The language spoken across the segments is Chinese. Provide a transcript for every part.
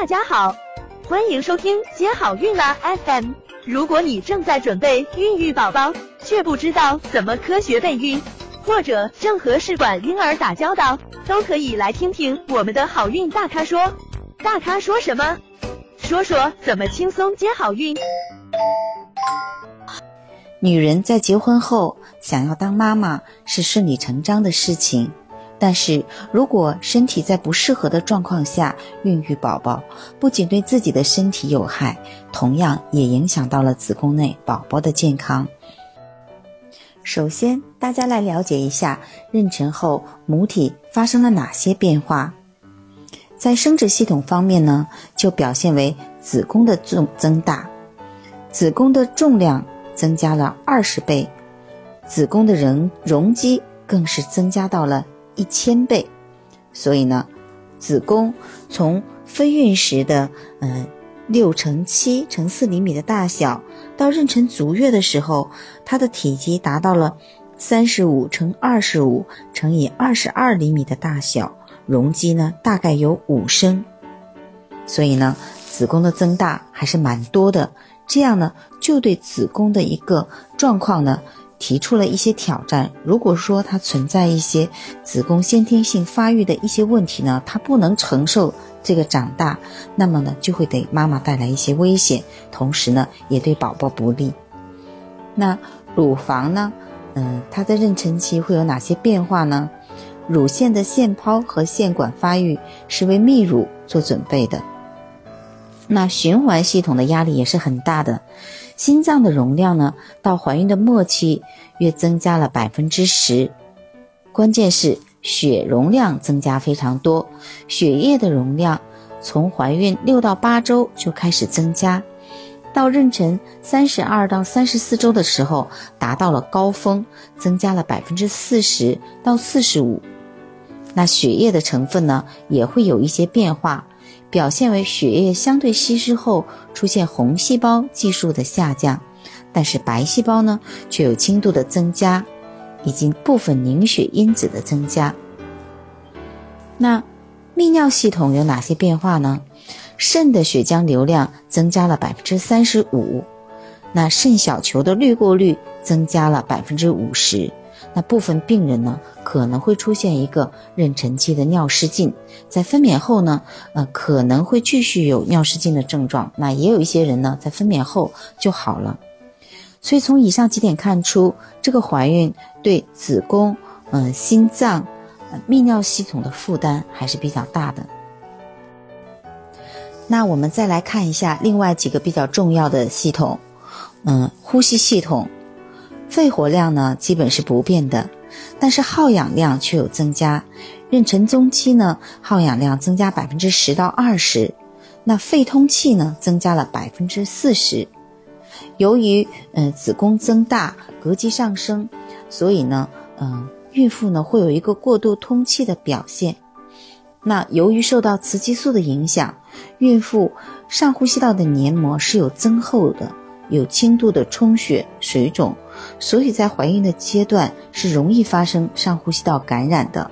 大家好，欢迎收听接好运啦 FM。如果你正在准备孕育宝宝，却不知道怎么科学备孕，或者正和试管婴儿打交道，都可以来听听我们的好运大咖说。大咖说什么？说说怎么轻松接好运。女人在结婚后想要当妈妈是顺理成章的事情。但是如果身体在不适合的状况下孕育宝宝，不仅对自己的身体有害，同样也影响到了子宫内宝宝的健康。首先，大家来了解一下妊娠后母体发生了哪些变化。在生殖系统方面呢，就表现为子宫的重增大，子宫的重量增加了二十倍，子宫的容容积更是增加到了。一千倍，所以呢，子宫从分孕时的嗯六乘七乘四厘米的大小，到妊娠足月的时候，它的体积达到了三十五乘二十五乘以二十二厘米的大小，容积呢大概有五升，所以呢，子宫的增大还是蛮多的，这样呢，就对子宫的一个状况呢。提出了一些挑战。如果说它存在一些子宫先天性发育的一些问题呢，它不能承受这个长大，那么呢就会给妈妈带来一些危险，同时呢也对宝宝不利。那乳房呢，嗯，它在妊娠期会有哪些变化呢？乳腺的腺泡和腺管发育是为泌乳做准备的。那循环系统的压力也是很大的。心脏的容量呢，到怀孕的末期约增加了百分之十。关键是血容量增加非常多，血液的容量从怀孕六到八周就开始增加，到妊娠三十二到三十四周的时候达到了高峰，增加了百分之四十到四十五。那血液的成分呢，也会有一些变化。表现为血液相对稀释后出现红细胞计数的下降，但是白细胞呢却有轻度的增加，以及部分凝血因子的增加。那泌尿系统有哪些变化呢？肾的血浆流量增加了百分之三十五，那肾小球的滤过率增加了百分之五十。那部分病人呢，可能会出现一个妊娠期的尿失禁，在分娩后呢，呃，可能会继续有尿失禁的症状。那也有一些人呢，在分娩后就好了。所以从以上几点看出，这个怀孕对子宫、嗯、心脏、呃泌尿系统的负担还是比较大的。那我们再来看一下另外几个比较重要的系统，嗯，呼吸系统。肺活量呢基本是不变的，但是耗氧量却有增加。妊娠中期呢，耗氧量增加百分之十到二十，那肺通气呢增加了百分之四十。由于嗯子宫增大，膈肌上升，所以呢嗯孕妇呢会有一个过度通气的表现。那由于受到雌激素的影响，孕妇上呼吸道的黏膜是有增厚的。有轻度的充血、水肿，所以在怀孕的阶段是容易发生上呼吸道感染的。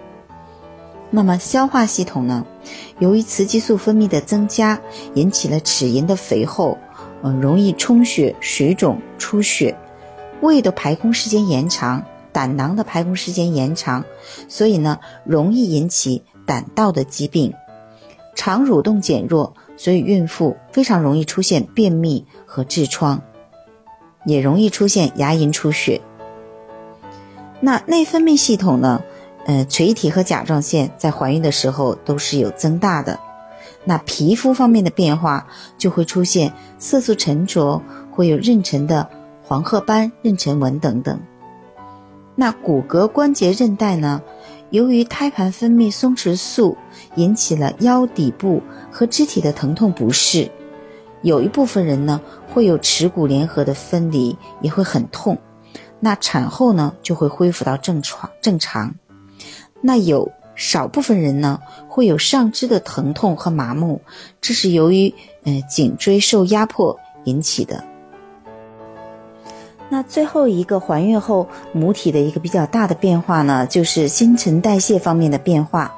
那么消化系统呢？由于雌激素分泌的增加，引起了齿龈的肥厚，嗯，容易充血、水肿、出血。胃的排空时间延长，胆囊的排空时间延长，所以呢，容易引起胆道的疾病。肠蠕动减弱，所以孕妇非常容易出现便秘和痔疮。也容易出现牙龈出血。那内分泌系统呢？呃，垂体和甲状腺在怀孕的时候都是有增大的。那皮肤方面的变化就会出现色素沉着，会有妊娠的黄褐斑、妊娠纹等等。那骨骼关节韧带呢？由于胎盘分泌松弛素，引起了腰底部和肢体的疼痛不适。有一部分人呢会有耻骨联合的分离，也会很痛。那产后呢就会恢复到正常正常。那有少部分人呢会有上肢的疼痛和麻木，这是由于呃颈椎受压迫引起的。那最后一个怀孕后母体的一个比较大的变化呢，就是新陈代谢方面的变化。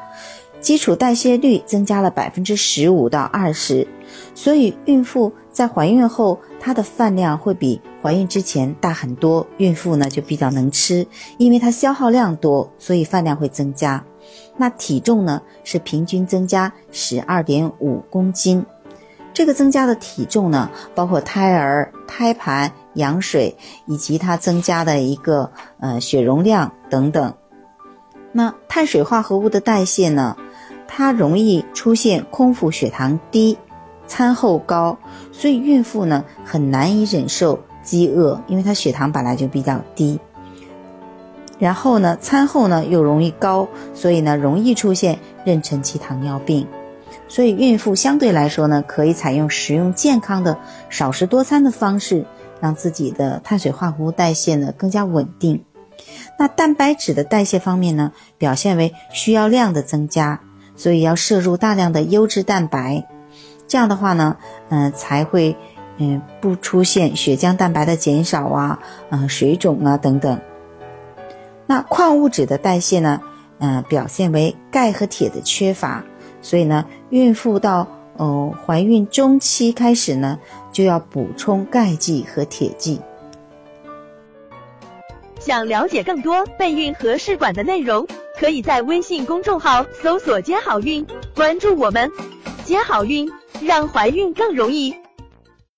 基础代谢率增加了百分之十五到二十，所以孕妇在怀孕后，她的饭量会比怀孕之前大很多。孕妇呢就比较能吃，因为她消耗量多，所以饭量会增加。那体重呢是平均增加十二点五公斤。这个增加的体重呢，包括胎儿、胎盘、羊水以及它增加的一个呃血容量等等。那碳水化合物的代谢呢？它容易出现空腹血糖低、餐后高，所以孕妇呢很难以忍受饥饿，因为她血糖本来就比较低。然后呢，餐后呢又容易高，所以呢容易出现妊娠期糖尿病。所以孕妇相对来说呢，可以采用食用健康的少食多餐的方式，让自己的碳水化合物代谢呢更加稳定。那蛋白质的代谢方面呢，表现为需要量的增加。所以要摄入大量的优质蛋白，这样的话呢，嗯，才会嗯不出现血浆蛋白的减少啊，嗯，水肿啊等等。那矿物质的代谢呢，嗯，表现为钙和铁的缺乏。所以呢，孕妇到哦怀孕中期开始呢，就要补充钙剂和铁剂。想了解更多备孕和试管的内容。可以在微信公众号搜索“接好运”，关注我们，接好运，让怀孕更容易。